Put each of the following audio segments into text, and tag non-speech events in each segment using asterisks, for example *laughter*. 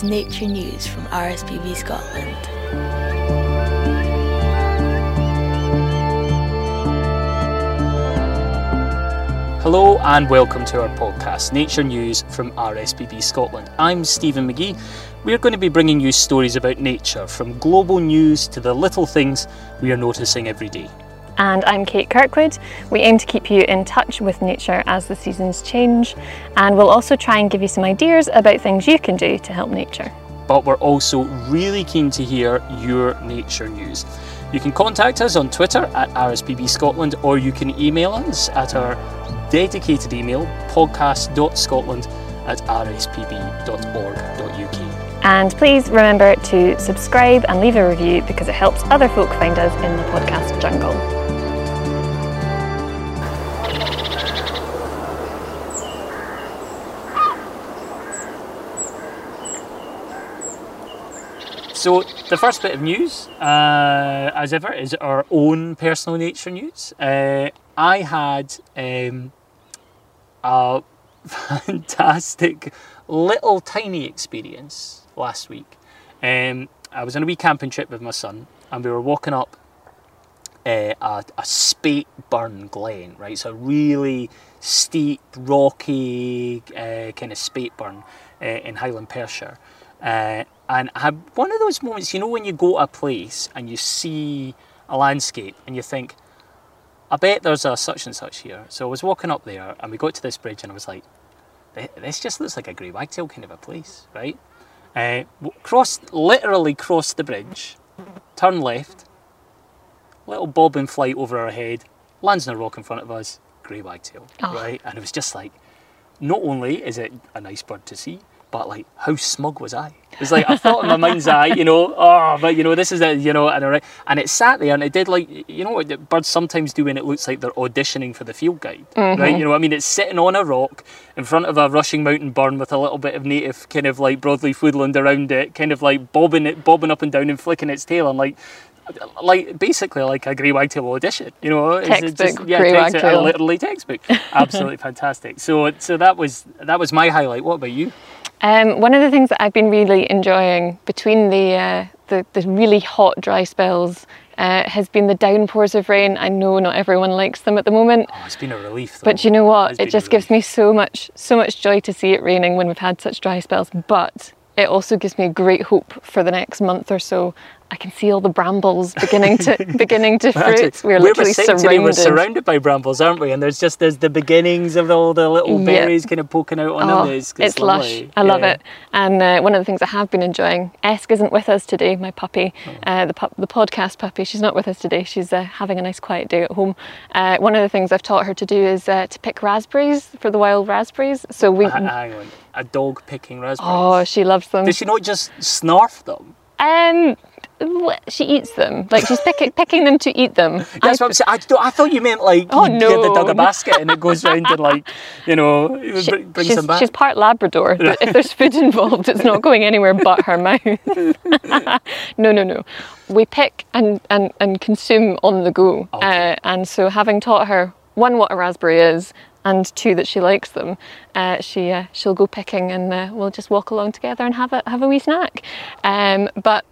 Is Nature News from RSPB Scotland. Hello and welcome to our podcast, Nature News from RSPB Scotland. I'm Stephen McGee. We're going to be bringing you stories about nature, from global news to the little things we are noticing every day. And I'm Kate Kirkwood. We aim to keep you in touch with nature as the seasons change, and we'll also try and give you some ideas about things you can do to help nature. But we're also really keen to hear your nature news. You can contact us on Twitter at RSPB Scotland or you can email us at our dedicated email podcast.scotland at rspb.org.uk. And please remember to subscribe and leave a review because it helps other folk find us in the podcast jungle. So, the first bit of news, uh, as ever, is our own personal nature news. Uh, I had um, a *laughs* fantastic little tiny experience last week. Um, I was on a wee camping trip with my son, and we were walking up uh, a, a spate burn glen, right? So, a really steep, rocky uh, kind of spate burn uh, in Highland Perthshire. Uh, and I had one of those moments, you know, when you go to a place and you see a landscape and you think, I bet there's a such and such here. So I was walking up there and we got to this bridge and I was like, this just looks like a grey wagtail kind of a place, right? Uh, crossed, literally crossed the bridge, turn left, little bob in flight over our head, lands on a rock in front of us, grey wagtail, oh. right? And it was just like, not only is it a nice bird to see, but like how smug was I? It's like I thought in my mind's eye, you know, oh, but you know, this is it, you know, and and it sat there and it did like you know what birds sometimes do when it looks like they're auditioning for the field guide, mm-hmm. right? You know, I mean, it's sitting on a rock in front of a rushing mountain burn with a little bit of native kind of like broadleaf woodland around it, kind of like bobbing it, bobbing up and down and flicking its tail, and like like basically like a grey wagtail audition, you know, textbook just, yeah, grey wagtail, literally textbook, absolutely *laughs* fantastic. So so that was that was my highlight. What about you? Um, one of the things that I've been really enjoying between the, uh, the, the, really hot, dry spells uh, has been the downpours of rain. I know not everyone likes them at the moment. Oh, it's been a relief. Though. But you know what? It just gives me so much, so much joy to see it raining when we've had such dry spells. But it also gives me great hope for the next month or so I can see all the brambles beginning to *laughs* beginning to fruit. we're literally surrounded. We're surrounded by brambles, aren't we? And there's just there's the beginnings of all the little berries kind of poking out on oh, them. It's, it's, it's lush. I love it. And uh, one of the things I have been enjoying. Esk isn't with us today. My puppy, oh. uh, the pup, the podcast puppy. She's not with us today. She's uh, having a nice quiet day at home. Uh, one of the things I've taught her to do is uh, to pick raspberries for the wild raspberries. So we. Hang on. A dog picking raspberries. Oh, she loves them. Does she not just snarf them? Um, she eats them. Like she's picking picking them to eat them. That's I, what I'm saying. I, I, thought you meant like oh, you no. give the dog a basket and it goes round and like you know *laughs* she, brings she's, them back. She's part Labrador. if there's food *laughs* involved, it's not going anywhere but her *laughs* mouth. no, no, no. We pick and and, and consume on the go. Okay. Uh, and so having taught her one what a raspberry is and two that she likes them, uh, she uh, she'll go picking and uh, we'll just walk along together and have a have a wee snack. Um, but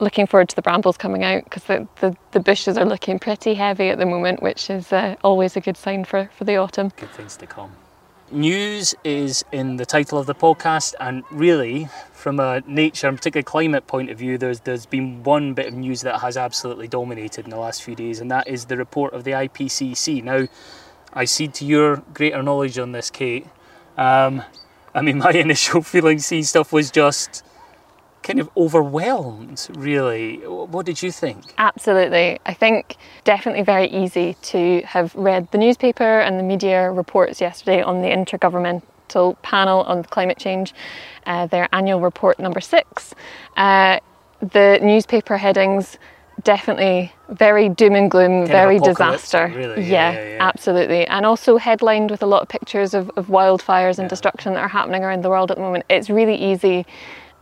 looking forward to the brambles coming out because the, the, the, bushes are looking pretty heavy at the moment, which is uh, always a good sign for, for the autumn. Good things to come. News is in the title of the podcast, and really, from a nature and particularly climate point of view, there's there's been one bit of news that has absolutely dominated in the last few days, and that is the report of the IPCC. Now, I cede to your greater knowledge on this, Kate. Um, I mean, *laughs* my initial feeling seeing stuff was just kind of overwhelmed, really. What did you think? Absolutely. I think definitely very easy to have read the newspaper and the media reports yesterday on the Intergovernmental Panel on Climate Change, uh, their annual report number six. Uh, the newspaper headings definitely very doom and gloom, kind very disaster. Really? Yeah, yeah, yeah, yeah, absolutely. And also headlined with a lot of pictures of, of wildfires and destruction that are happening around the world at the moment. It's really easy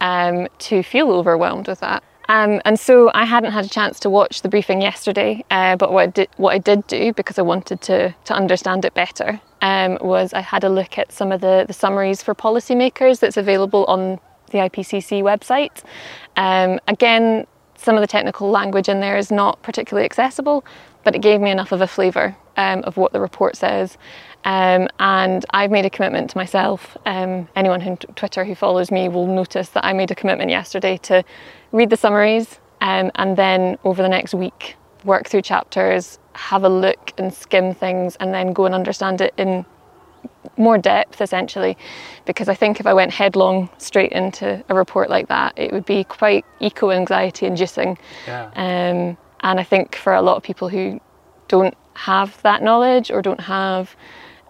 um, to feel overwhelmed with that. Um, and so I hadn't had a chance to watch the briefing yesterday, uh, but what I, did, what I did do, because I wanted to, to understand it better, um, was I had a look at some of the, the summaries for policymakers that's available on the IPCC website. Um, again, some of the technical language in there is not particularly accessible, but it gave me enough of a flavour um, of what the report says. Um, and I've made a commitment to myself. Um, anyone on Twitter who follows me will notice that I made a commitment yesterday to read the summaries um, and then over the next week work through chapters, have a look and skim things, and then go and understand it in more depth essentially because I think if I went headlong straight into a report like that it would be quite eco anxiety inducing Yeah. um, and I think for a lot of people who don't have that knowledge or don't have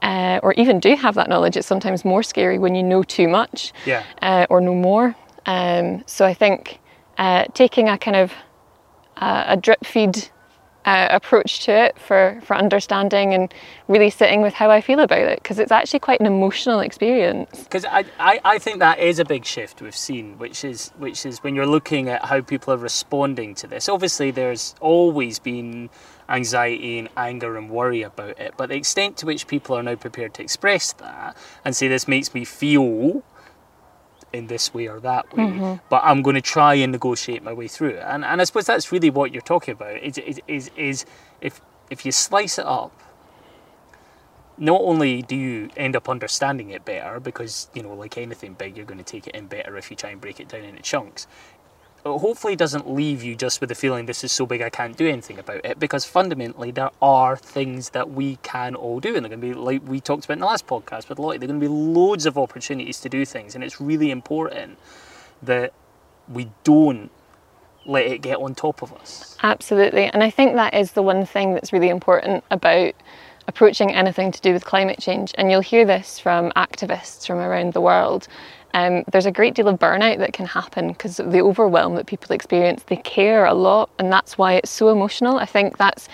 uh, or even do have that knowledge it's sometimes more scary when you know too much Yeah. uh, or know more um, so I think uh, taking a kind of uh, a drip feed uh, approach to it for, for understanding and really sitting with how I feel about it because it's actually quite an emotional experience. Because I, I, I think that is a big shift we've seen, which is which is when you're looking at how people are responding to this. Obviously, there's always been anxiety and anger and worry about it, but the extent to which people are now prepared to express that and say this makes me feel in this way or that way, mm-hmm. but I'm going to try and negotiate my way through it. And, and I suppose that's really what you're talking about. Is, is, is, is if if you slice it up, not only do you end up understanding it better because you know like anything big you're going to take it in better if you try and break it down into chunks hopefully doesn't leave you just with the feeling this is so big i can't do anything about it because fundamentally there are things that we can all do and they're going to be like we talked about in the last podcast with Lottie, there are going to be loads of opportunities to do things and it's really important that we don't let it get on top of us Absolutely. And I think that is the one thing that's really important about approaching anything to do with climate change. And you'll hear this from activists from around the world. Um, there's a great deal of burnout that can happen because of the overwhelm that people experience. They care a lot, and that's why it's so emotional. I think that's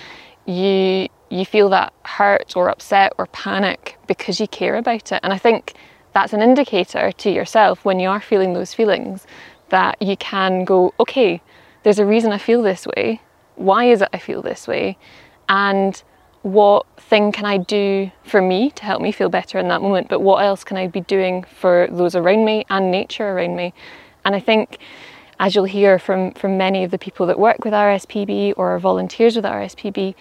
you you feel that hurt or upset or panic because you care about it. And I think that's an indicator to yourself when you are feeling those feelings that you can go, okay, there's a reason I feel this way. Why is it I feel this way? And what thing can I do for me to help me feel better in that moment? But what else can I be doing for those around me and nature around me? And I think, as you'll hear from, from many of the people that work with RSPB or are volunteers with RSPB,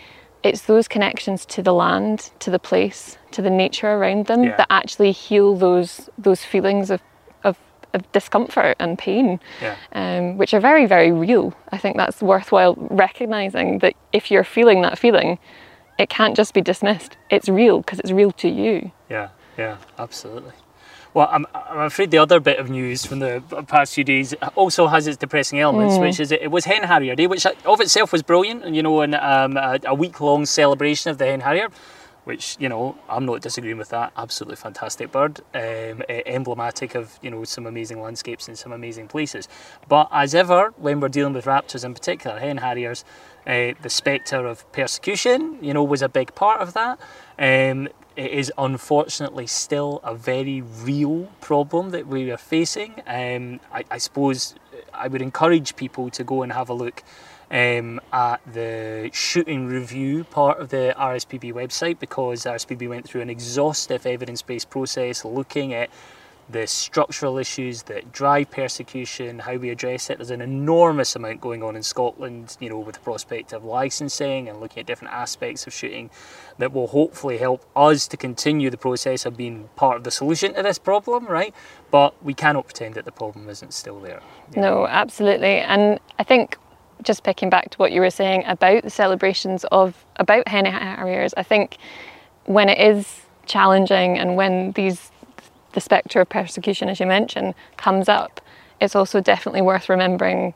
it's those connections to the land, to the place, to the nature around them Yeah. that actually heal those those feelings of, of, of discomfort and pain yeah um, which are very, very real. I think that's worthwhile recognizing that if you're feeling that feeling, it can't just be dismissed. It's real because it's real to you. Yeah, yeah, absolutely. Well, I'm, I'm afraid the other bit of news from the past few days also has its depressing elements, which is it, was Hen Harrier Day, which of itself was brilliant, and you know, and um, a, a week long celebration of the Hen Harrier, which you know I'm not disagreeing with that. Absolutely fantastic bird, um, emblematic of you know some amazing landscapes and some amazing places. But as ever, when we're dealing with raptors in particular, Hen Harriers, uh, the spectre of persecution, you know, was a big part of that. Um, it is unfortunately still a very real problem that we are facing. Um, I, I suppose I would encourage people to go and have a look um, at the shooting review part of the RSPB website because RSPB went through an exhaustive evidence based process looking at the structural issues that drive persecution, how we address it. There's an enormous amount going on in Scotland, you know, with the prospect of licensing and looking at different aspects of shooting that will hopefully help us to continue the process of being part of the solution to this problem, right? But we cannot pretend that the problem isn't still there. No, absolutely. And I think just picking back to what you were saying about the celebrations of about hen harriers, I think when it is challenging and when these the spectre of persecution, as you mentioned, comes up, it's also definitely worth remembering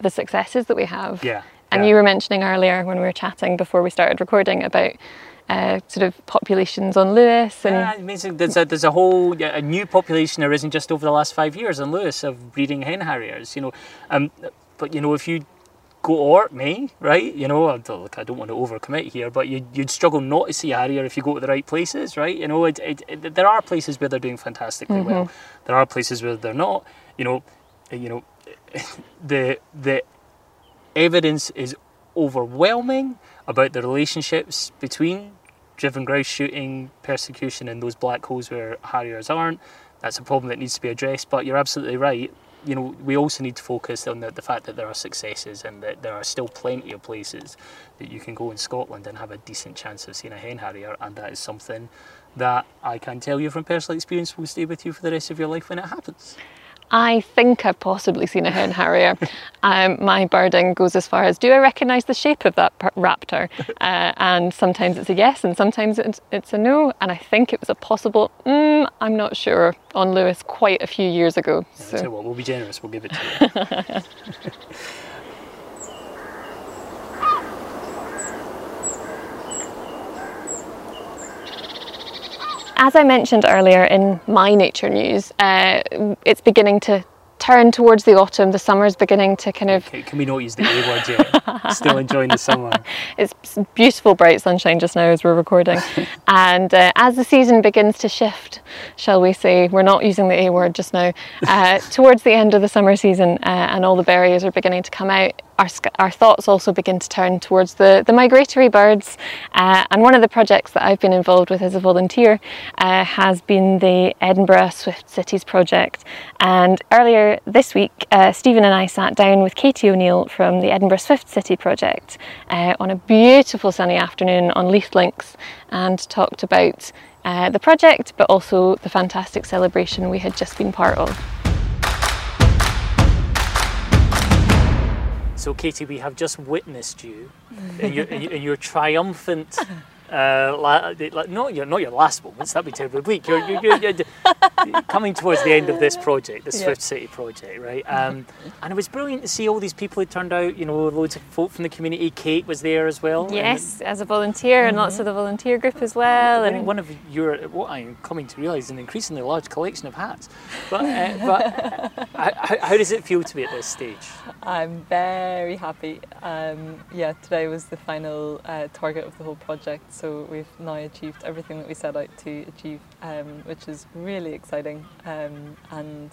the successes that we have. Yeah, And yeah. you were mentioning earlier when we were chatting before we started recording about uh, sort of populations on Lewis and Yeah, amazing. There's a there's a whole a new population arisen just over the last five years on Lewis of breeding hen harriers. You know, um, but you know if you go to Orkney, right? You know, I don't, look, I don't want to overcommit here, but you, you'd struggle not to see harrier if you go to the right places, right? You know, it, it, it, there are places where they're doing fantastically well. Mm-hmm. There are places where they're not. You know, eh, you know, *laughs* the the evidence is overwhelming about the relationships between driven grouse shooting, persecution, and those black holes where harriers aren't. That's a problem that needs to be addressed. But you're absolutely right. You know, we also need to focus on the, the fact that there are successes and that there are still plenty of places that you can go in Scotland and have a decent chance of seeing a hen harrier, and that is something that I can tell you from personal experience will stay with you for the rest of your life when it happens. I think I've possibly seen a hen harrier. *laughs* um, my birding goes as far as do I recognise the shape of that raptor? *laughs* Uh, and sometimes it's a yes, and sometimes it's, it's a no. And I think it was a possible, mm, I'm not sure, on Lewis quite a few years ago. Yeah, so what, we'll be generous, we'll give it to you. *laughs* As I mentioned earlier in my nature news, uh, it's beginning to turn towards the autumn. The summer's beginning to kind of. Okay, can we not use the A word yet? *laughs* Still enjoying the summer. It's beautiful, bright sunshine just now as we're recording. *laughs* and uh, as the season begins to shift, shall we say, we're not using the A word just now, uh, towards the end of the summer season uh, and all the berries are beginning to come out, our, our thoughts also begin to turn towards the, the migratory birds. Uh, and one of the projects that I've been involved with as a volunteer uh, has been the Edinburgh Swift Cities project. And earlier this week, uh, Stephen and I sat down with Katie O'Neill from the Edinburgh Swift City project uh, on a beautiful sunny afternoon on Leith Links and talked about uh, the project, but also the fantastic celebration we had just been part of. So, Katie, we have just witnessed you in your, in your triumphant uh, la- not your not your last moments. That'd be terribly bleak. You're, you're, you're, you're *laughs* coming towards the end of this project, the Swift yeah. City project, right? Um, and it was brilliant to see all these people who turned out. You know, loads of folk from the community. Kate was there as well. Yes, as a volunteer, mm-hmm. and lots of the volunteer group as well. And one of your what I'm coming to realise an increasingly large collection of hats. But uh, but how, how, does it feel to be at this stage? I'm very happy. Um, yeah, today was the final uh, target of the whole project so we've now achieved everything that we set out to achieve, um, which is really exciting. Um, and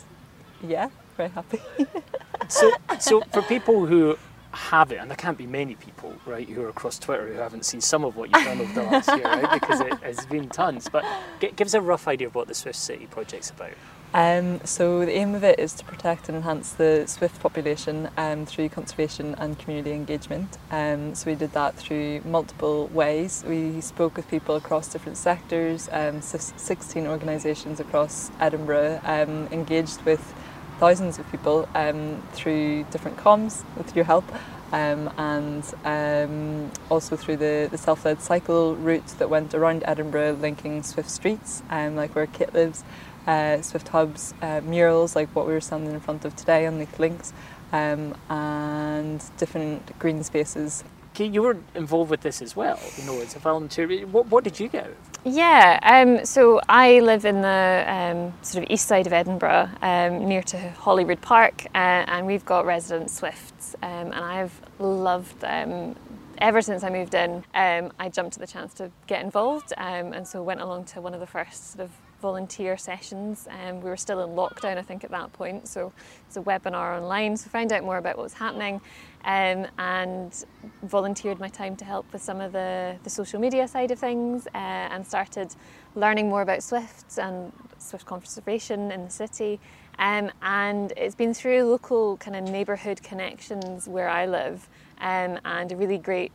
yeah, very happy. *laughs* so, *laughs* so for people who have it, and there can't be many people, right, who are across Twitter who haven't seen some of what you've done over the last year, right? Because it *laughs* has been tons. But give us a rough idea of what the Swift City project's about. Um, so the aim of it is to protect and enhance the swift population um, through conservation and community engagement. Um, so we did that through multiple ways. We spoke with people across different sectors, um, 16 organisations across Edinburgh, um, engaged with thousands of people um, through different comms with your help. Um, and um, also through the, the self-led cycle route that went around Edinburgh linking Swift streets, um, like where Kit lives, uh, Swift Hubs uh, murals like what we were standing in front of today on Leith Links um, and different green spaces. You were involved with this as well, you know, as a volunteer. What, what did you get? Yeah, um, so I live in the um, sort of east side of Edinburgh, um, near to Holyrood Park, uh, and we've got resident Swifts, um, and I've loved them ever since I moved in, um, I jumped at the chance to get involved, um, and so went along to one of the first sort of volunteer sessions. Um, we were still in lockdown, I think, at that point, so it's a webinar online. So found out more about what was happening, um, and volunteered my time to help with some of the, the social media side of things, uh, and started learning more about Swifts and Swift conservation in the city. Um, and it's been through local kind of neighbourhood connections where I live, um, and a really great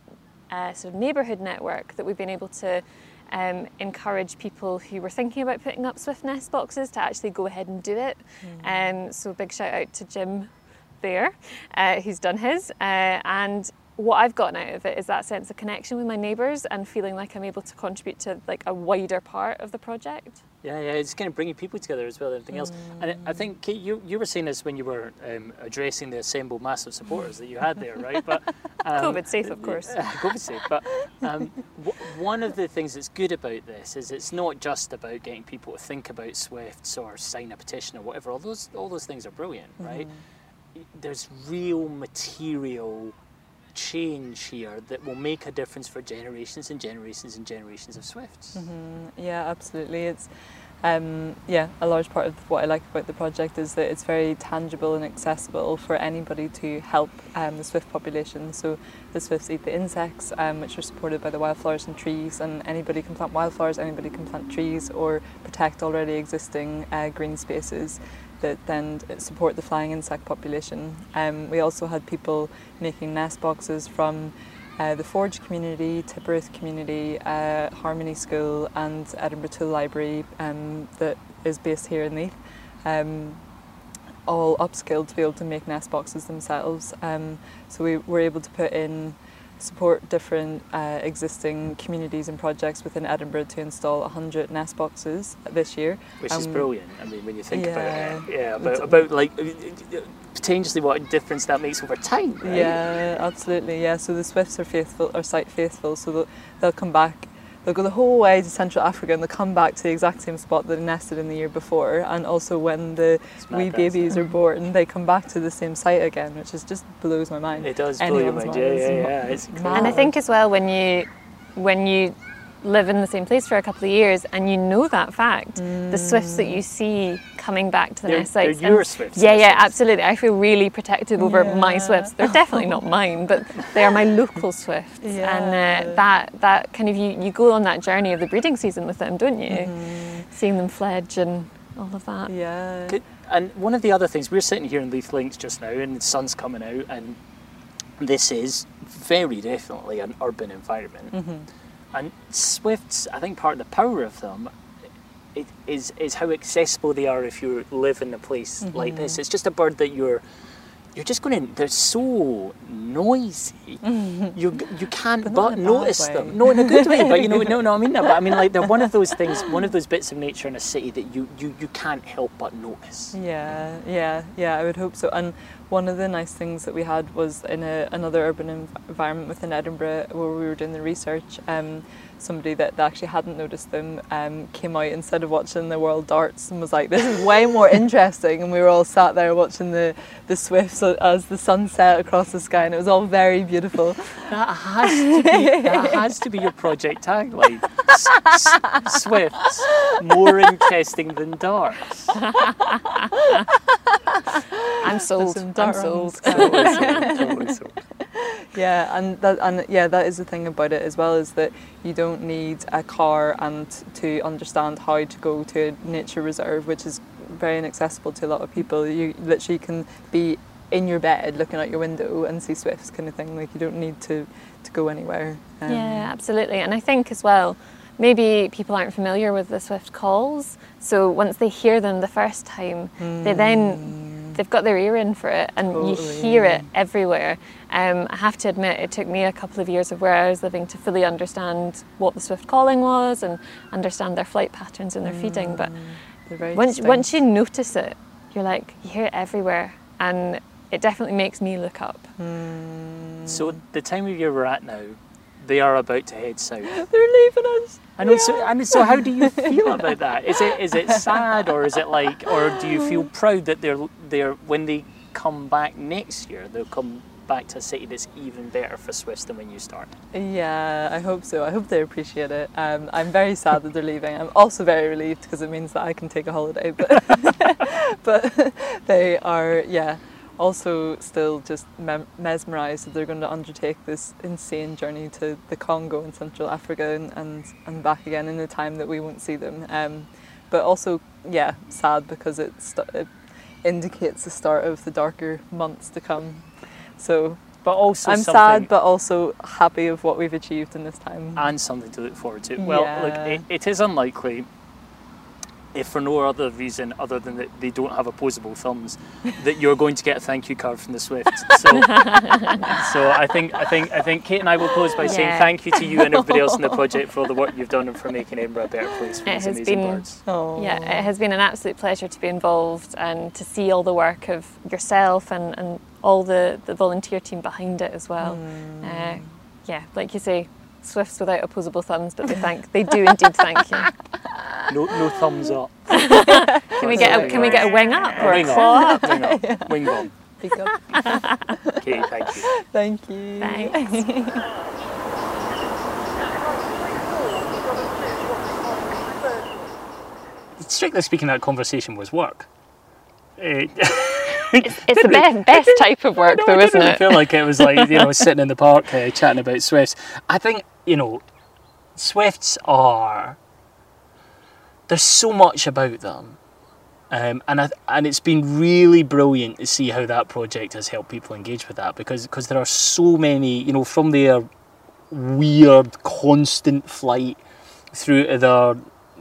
uh, sort of neighbourhood network that we've been able to um, encourage people who were thinking about putting up Swift Nest boxes to actually go ahead and do it. Mm. Um, so big shout out to Jim there, uh, who's done his. Uh, and what I've gotten out of it is that sense of connection with my neighbours and feeling like I'm able to contribute to like a wider part of the project. Yeah, yeah, it's kind of bringing people together as well, everything else. And I think Kate, you you were saying this when you were um, addressing the assembled massive supporters that you had there, right? But *laughs* um, COVID safe, of course. *laughs* COVID safe. But um, w- one of the things that's good about this is it's not just about getting people to think about Swifts or sign a petition or whatever. All those all those things are brilliant, right? Mm-hmm. There's real material change here that will make a difference for generations and generations and generations of Swifts. Mm-hmm. Yeah, absolutely. It's um, yeah, a large part of what I like about the project is that it's very tangible and accessible for anybody to help um, the swift population. So the swifts eat the insects, um, which are supported by the wildflowers and trees, and anybody can plant wildflowers, anybody can plant trees or protect already existing uh, green spaces. That then support the flying insect population. Um, we also had people making nest boxes from uh, the Forge community, Tipperith community, uh, Harmony School, and Edinburgh Tool Library um, that is based here in Leith. Um, all upskilled to be able to make nest boxes themselves. Um, so we were able to put in support different uh, existing communities and projects within Edinburgh to install 100 nest boxes this year. Which is Um, brilliant. I mean, when you think yeah. about it, yeah, about, about like potentially what a difference that makes over time. Right? Yeah, absolutely. Yeah, so the Swifts are faithful, are site faithful, so they'll, they'll come back. They'll go the whole way to Central Africa and they'll come back to the exact same spot that they nested in the year before. And also when the wee madness. babies are mm. born, they come back to the same site again, which is just blows my mind. It does blow your mind. mind Yeah, yeah, yeah. It's mad. And I think as well when you when you live in the same place for a couple of years and you know that fact, the swifts that you see coming back to the They're- nest they're sites. your swifts, Yeah, yeah, sense. absolutely. I feel really protective over my Yeah. swifts. They're definitely not *laughs* mine, but they are my local swifts. And uh, that that kind of you you go on that journey of the breeding season with them, don't you? Mm-hmm. Seeing them fledge and all of that. Yeah. Good. And one of the other things, we're sitting here in Leith Links just now, and the sun's coming out, and this is very definitely an urban environment. Mm-hmm. And swifts, I think part of the power of them it is is how accessible they are if you live in a place like this. Mm-hmm. It's just a bird that you're you're just going to. They're so noisy. You you can't But *laughs* but, not in a bad notice them. No, in a good way. But you know, *laughs* no, no, I mean that. But I mean, like they're one of those things, one of those bits of nature in a city that you you, you can't help but notice. Yeah, yeah, yeah, I would hope so. And one of the nice things that we had was in a, another urban env- environment within Edinburgh where we were doing the research. Um, somebody that actually hadn't noticed them um, came out instead of watching the world darts and was like, "This is way more *laughs* interesting." And we were all sat there watching the the swifts as the sun set across the sky, and it was all very beautiful. That has to be that has to be your project tagline. S- s- swifts more interesting than darts. *laughs* I'm sold. I'm dart on the sold. sky. Totally sold, *laughs* totally sold. Yeah, and that and yeah, that is the thing about it as well is that you don't need a car and to understand how to go to a nature reserve, which is very inaccessible to a lot of people. You literally can be in your bed looking out your window and see swifts kind of thing. Like you don't need to to go anywhere. Um, Yeah, absolutely. And I think as well, maybe people aren't familiar with the swift calls. So once they hear them the first time, they then they've got their ear in for it, and you hear it everywhere. Um, I have to admit, it took me a couple of years of where I was living to fully understand what the swift calling was and understand their flight patterns and their feeding. But once distinct. once you notice it, you're like you hear it everywhere, and it definitely makes me look up. So the time of year we're at now, they are about to head south. *laughs* they're leaving us. I know. So, mean, so how do you *laughs* feel about that? Is it is it sad or is it like, or do you feel *laughs* proud that they're they're when they come back next year, they'll come back to a city that's even better for swifts than when you started? Yeah, I hope so. I hope they appreciate it. Um, I'm very sad that they're leaving. I'm also very relieved because it means that I can take a holiday. But, but they are, yeah, also still just mesmerised that they're going to undertake this insane journey to the Congo and Central Africa and, and, and back again in a time that we won't see them. Um, but also, yeah, sad because it, st- it indicates the start of the darker months to come. So But also I'm sad, but also happy of what we've achieved in this time. and something to look forward to. Well, look, it, it is unlikely. If for no other reason other than that they don't have opposable thumbs, that you're going to get a thank you card from the Swift. So, *laughs* so I think I think I think Kate and I will close by saying thank you to you and everybody else in the *laughs* project for all the work you've done and for making Edinburgh a better place for It these has amazing been- birds. Oh. Yeah, it has been an absolute pleasure to be involved and to see all the work of yourself and, and all the, the volunteer team behind it as well. Uh, yeah, like you say, Swifts without opposable thumbs, but they thank they do indeed thank you. *laughs* No, no thumbs up. *laughs* Can we get a, can we get a wing up or Wing a claw up. Wing up. *laughs* Wing bomb. Big up. Katie, thank you. Thank you. Thanks. Strictly speaking, that conversation was work. Eh, It's, it's *laughs* the best, best type of work, No, though, I isn't it? feel like it was like you know *laughs* sitting in the park uh, chatting about Swifts. I think you know Swifts are. There's so much about them Um, and I, and it's been really brilliant to see how that project has helped people engage with that because because there are so many you know from their weird constant flight through to their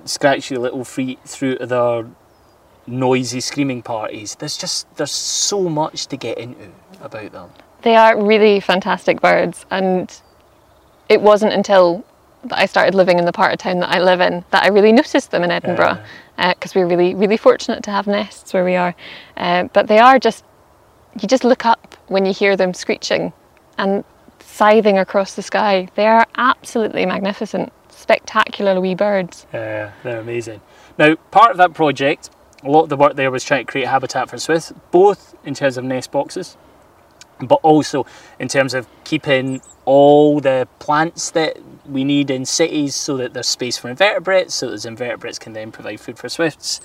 scratchy little feet through to their noisy screaming parties. There's just there's so much to get into about them. They are really fantastic birds, and it wasn't until that I started living in the part of town that I live in that I really noticed them in Edinburgh because we're really really fortunate to have nests where we are. Uh, but they are just you just look up when you hear them screeching and scything across the sky. They are absolutely magnificent, spectacular wee birds. Yeah, they're amazing. Now, part of that project, a lot of the work there was trying to create habitat for swifts, both in terms of nest boxes, but also in terms of keeping all the plants that we need in cities so that there's space for invertebrates, so those invertebrates can then provide food for swifts,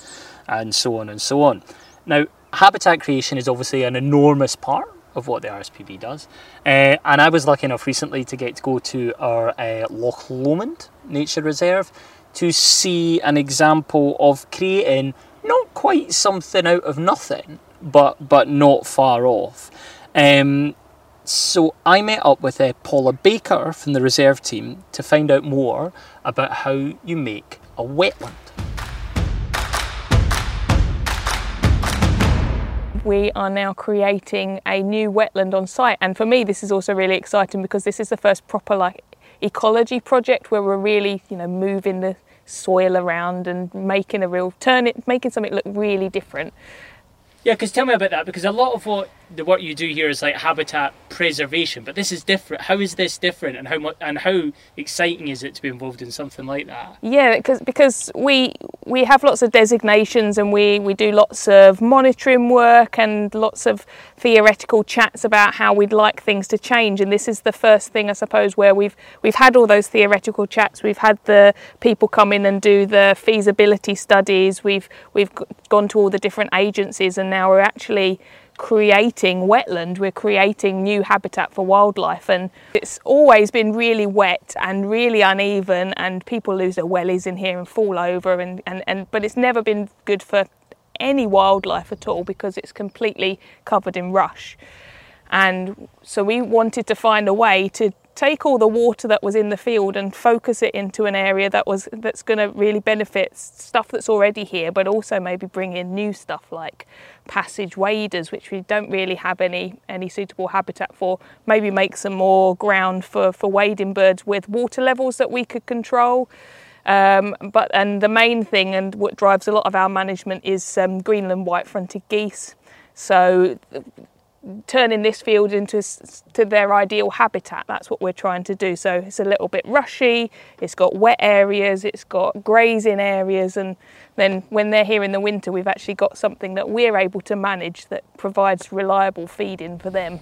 and so on and so on. Now, habitat creation is obviously an enormous part of what the RSPB does, uh, and I was lucky enough recently to get to go to our uh, Loch Lomond Nature Reserve to see an example of creating not quite something out of nothing, but but not far off. Um, so I met up with uh, Paula Baker from the reserve team to find out more about how you make a wetland. we are now creating a new wetland on site and for me this is also really exciting because this is the first proper like ecology project where we're really you know moving the soil around and making a real turn it making something look really different Yeah, because tell me about that. Because a lot of what the work you do here is like habitat preservation, but this is different. How is this different, and how much and how exciting is it to be involved in something like that? Yeah, because because we we have lots of designations and we we do lots of monitoring work and lots of theoretical chats about how we'd like things to change. And this is the first thing, I suppose, where we've we've had all those theoretical chats. We've had the people come in and do the feasibility studies. We've we've gone to all the different agencies, and now we're actually creating wetland we're creating new habitat for wildlife. And it's always been really wet and really uneven and people lose their wellies in here and fall over and, and, and but it's never been good for any wildlife at all because it's completely covered in rush. And so we wanted to find a way to take all the water that was in the field and focus it into an area that was that's going to really benefit stuff that's already here but also maybe bring in new stuff like passage waders which we don't really have any any suitable habitat for. Maybe make some more ground for for wading birds with water levels that we could control. Um, but and the main thing and what drives a lot of our management is um, Greenland white-fronted geese. So turning this field into to their ideal habitat. That's what we're trying to do. So it's a little bit rushy. It's got wet areas. It's got grazing areas, and then when they're here in the winter, we've actually got something that we're able to manage that provides reliable feeding for them.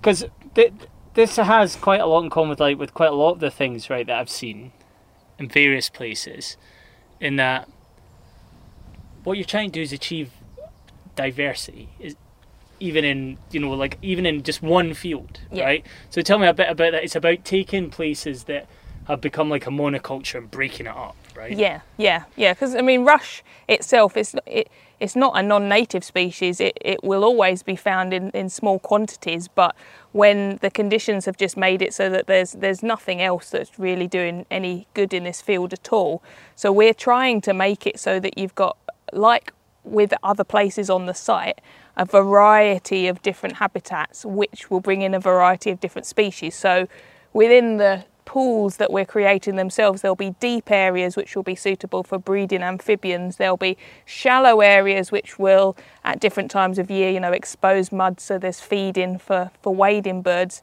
Because th- this has quite a lot in common with like with quite a lot of the things right that I've seen in various places. In that, what you're trying to do is achieve diversity. Is even in you know like even in just one field, Yeah. right? So tell me a bit about that. It's about taking places that have become like a monoculture and breaking it up, right? Yeah, yeah, yeah. Because I mean, rush itself is it, it's not a non-native species. It it will always be found in, in small quantities. But when the conditions have just made it so that there's there's nothing else that's really doing any good in this field at all. So we're trying to make it so that you've got like with other places on the site a variety of different habitats which will bring in a variety of different species. So within the pools that we're creating themselves there'll be deep areas which will be suitable for breeding amphibians. There'll be shallow areas which will at different times of year you know expose mud so there's feeding for for wading birds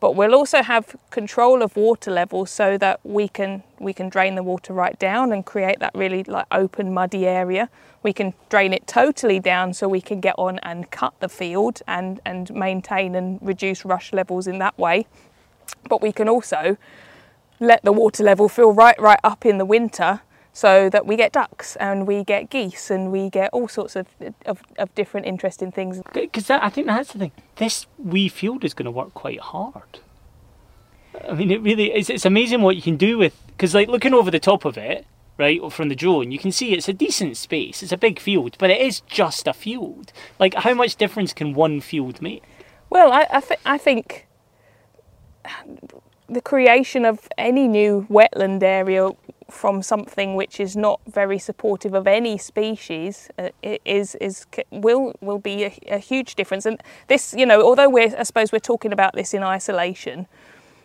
but we'll also have control of water levels so that we can we can drain the water right down and create that really like open muddy area. We can drain it totally down so we can get on and cut the field and and maintain and reduce rush levels in that way. But we can also let the water level fill right right up in the winter so that we get ducks and we get geese and we get all sorts of of, of different interesting things Because I think that's the thing. This wee field is going to work quite hard. I mean, it really it's, it's amazing what you can do with because like looking over the top of it, right, from the drone, you can see it's a decent space. It's a big field, but it is just a field. Like, how much difference can one field make? Well, I, I, th- I think the creation of any new wetland area from something which is not very supportive of any species uh, is is will will be a, a, huge difference. And this, you know, although we're I suppose we're talking about this in isolation,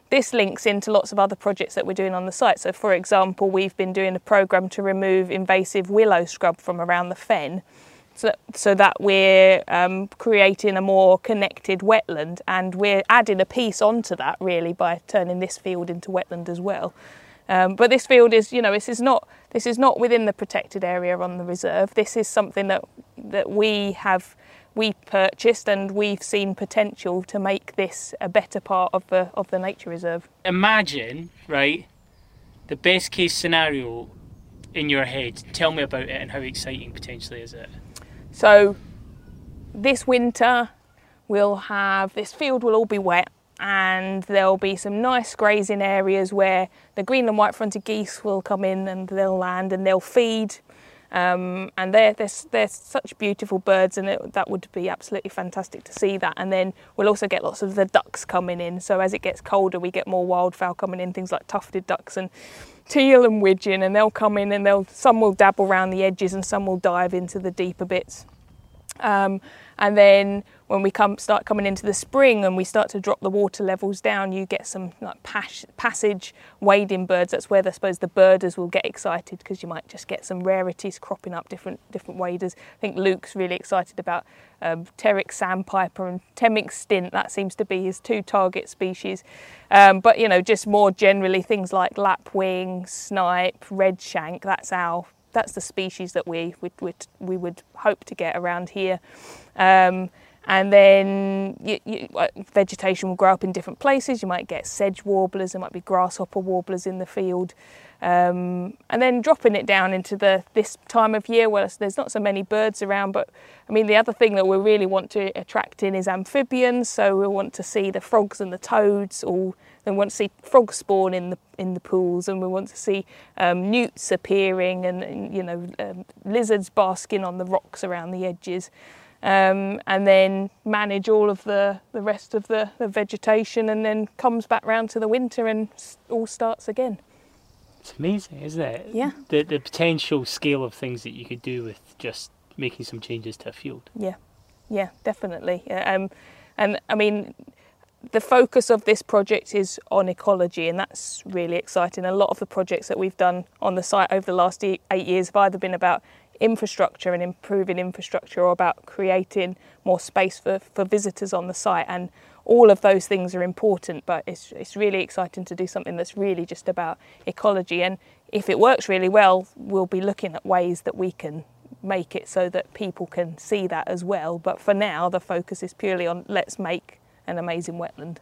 this links into lots of other projects that we're doing on the site. So, for example, we've been doing a program to remove invasive willow scrub from around the fen. So, so that we're um, creating a more connected wetland and we're adding a piece onto that really by turning this field into wetland as well. Um, but this field is, you know, this is not this is not within the protected area on the reserve. This is something that that we have we purchased and we've seen potential to make this a better part of the of the nature reserve. Imagine, right, the best case scenario in your head. Tell me about it and how exciting potentially is it? So this winter we'll have this field will all be wet and there'll be some nice grazing areas where the Greenland white fronted geese will come in and they'll land and they'll feed um, and they're, they're, they're such beautiful birds, and it, that would be absolutely fantastic to see that. And then we'll also get lots of the ducks coming in. So as it gets colder, we get more wildfowl coming in, things like tufted ducks and teal and widgeon, and they'll come in and they'll some will dabble around the edges and some will dive into the deeper bits. Um, and then when we come start coming into the spring and we start to drop the water levels down, you get some like pas- passage wading birds. That's where I suppose the birders will get excited because you might just get some rarities cropping up, different different waders. I think Luke's really excited about um, sandpiper and Temminck's stint. That seems to be his two target species. Um, but you know, just more generally things like lapwing, snipe, redshank. That's our that's the species that we we, we, we would hope to get around here. Um, and then you, you, vegetation will grow up in different places. You might get sedge warblers, there might be grasshopper warblers in the field, um, and then dropping it down into the this time of year where there's not so many birds around. But I mean, the other thing that we really want to attract in is amphibians. So we want to see the frogs and the toads all. We want to see frogs spawn in the in the pools, and we want to see um, newts appearing, and, and you know um, lizards basking on the rocks around the edges um, and then manage all of the, the rest of the, the vegetation and then comes back round to the winter and all starts again. It's amazing, isn't it? Yeah. The, the potential scale of things that you could do with just making some changes to a field. Yeah, yeah, definitely. Um, and I mean, the focus of this project is on ecology, and that's really exciting. A lot of the projects that we've done on the site over the last eight years have either been about infrastructure and improving infrastructure or about creating more space for, for visitors on the site. And all of those things are important but it's, it's really exciting to do something that's really just about ecology. And if it works really well we'll be looking at ways that we can make it so that people can see that as well. But for now the focus is purely on let's make an amazing wetland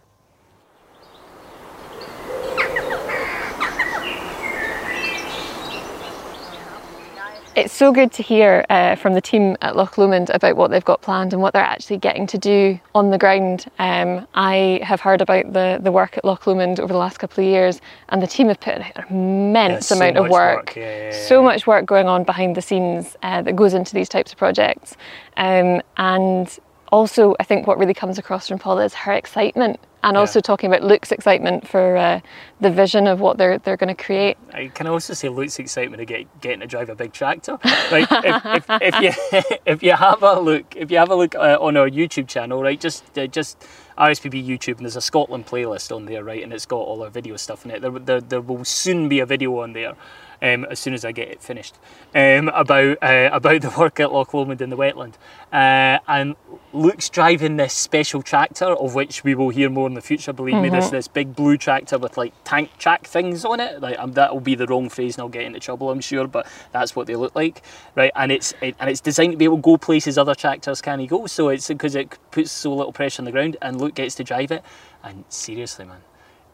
It's so good to hear uh, from the team at Loch Lomond about what they've got planned and what they're actually getting to do on the ground. Um, I have heard about the, the work at Loch Lomond over the last couple of years, and the team have put an immense yeah, amount so of work, work. Yeah, yeah, so much work going on behind the scenes uh, that goes into these types of projects. Um, and also, I think what really comes across from Paula is her excitement and also talking about Luke's excitement for uh, the vision of what they're they're going to create. I can also say Luke's excitement of get, getting to drive a big tractor. Like if, if, if, you *laughs* if you have a look if you have a look uh, on our YouTube channel, right, just uh, just RSPB YouTube, and there's a Scotland playlist on there, right, and it's got all our video stuff in it. There, there, there will soon be a video on there um, as soon as I get it finished um, about uh, about the work at Loch Lomond in the wetland. Uh, and Luke's driving this special tractor, of which we will hear more in the future. Believe mm-hmm. me, this mm-hmm. this big blue tractor with like tank track things on it. Like um, that will be the wrong phrase, and I'll get into trouble, I'm sure. But that's what they look like, right? And it's it, and it's designed to be able to go places other tractors can't go. So it's because it puts so little pressure on the ground, and Luke gets to drive it. And seriously, man,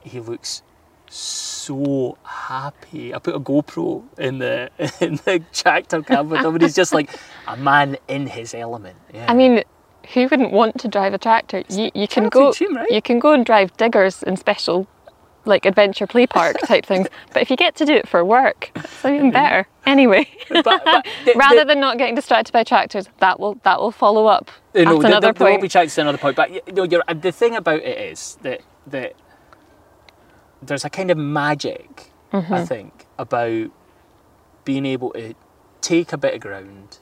he looks so happy. I put a GoPro in the *laughs* in the tractor cab with him, and he's just like a man in his element. Yeah. I mean, who wouldn't want to drive a tractor? You, you can go right? you can go and drive diggers in special like adventure play park *laughs* type things. But if you get to do it for work, it's even better. Anyway, But, but *laughs* the- rather the- than not getting distracted by tractors, that will that will follow up You know, at there- another there, there will be tracks to another point, but you know, you're, the thing about it is that that there's a kind of magic, Mm-hmm. I think, about being able to take a bit of ground,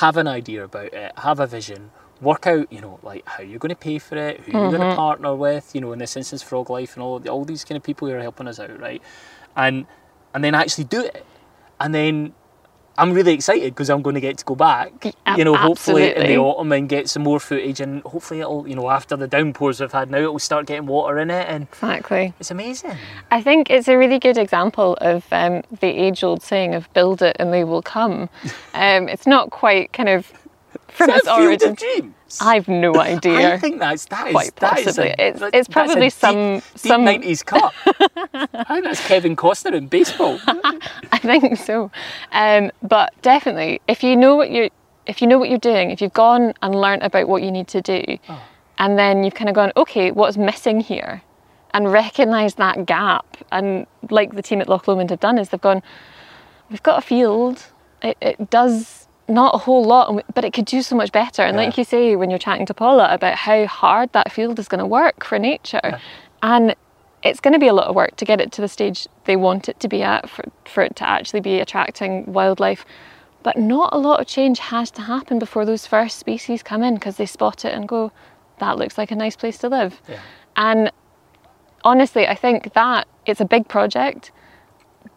have an idea about it, have a vision, work out, you know, like how you're going to pay for it, who you're going Mm-hmm. to partner with, you know, in this instance, Froglife and all all these kind of people who are helping us out, right? And and then actually do it, and then. I'm really excited because I'm going to get to go back, you know, hopefully in the autumn and get some more footage, and hopefully it'll, you know, after the downpours we've had now, it'll start getting water in it, and Exactly. it's amazing. I think it's a really good example of um, the age-old saying of "build it and they will come." *laughs* Um, it's not quite kind of from its origin. of Dreams? I've no *laughs* idea. I think that's that is Quite that is possibly. a- It's- it's probably some- deep some- 90s cut. *laughs* I think that's Kevin Costner in baseball. *laughs* I think so. Um, but definitely, if you know what you're, if you know what you're doing, if you've gone and learnt about what you need to do, Oh. and then you've kind of gone, okay, what's missing here, and recognise that gap, and like the team at Loch Lomond have done, is they've gone, we've got a field, it, it does not a whole lot, but it could do so much better. And like you say, when you're chatting to Paula about how hard that field is going to work for nature, and it's going to be a lot of work to get it to the stage they want it to be at for, for it to actually be attracting wildlife. But not a lot of change has to happen before those first species come in because they spot it and go, that looks like a nice place to live. Yeah. And honestly, I think that it's a big project,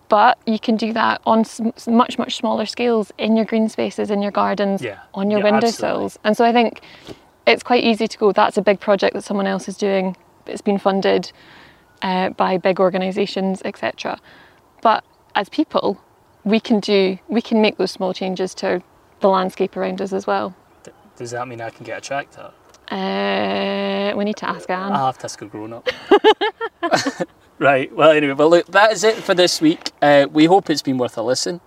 but you can do that on much, much smaller scales in your green spaces, in your gardens, Yeah. on your Yeah, windowsills. And so I think it's quite easy to go, that's a big project that someone else is doing, it's been funded uh, by big organisations, etc. But as people, we can do, we can make those small changes to the landscape around us as well. Does that mean I can get a tractor? Uh, we need to ask Anne. I'll have to ask a grown up. *laughs* right, well, anyway, well, look, that is it for this week. Uh, we hope it's been worth a listen.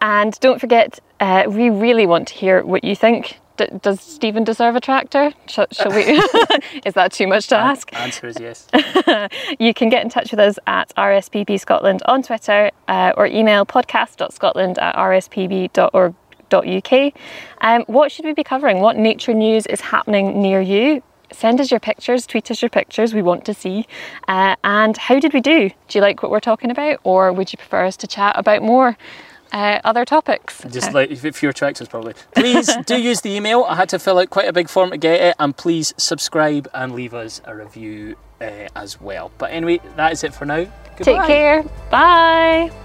And don't forget, uh, we really want to hear what you think. D- does Stephen deserve a tractor? Shall, shall we? *laughs* *laughs* Is that too much to ask? Answer is yes. *laughs* You can get in touch with us at RSPB Scotland on Twitter uh, or email podcast.scotland at rspb.org.uk. Um, what should we be covering? What nature news is happening near you? Send us your pictures, tweet us your pictures, we want to see. Uh, and how did we do? Do you like what we're talking about, or would you prefer us to chat about more uh, other topics? Just Uh, like if fewer tractors, probably. Please *laughs* do use the email. I had to fill out quite a big form to get it, and please subscribe and leave us a review uh, as well. But anyway, that is it for now. Goodbye. take care. Bye.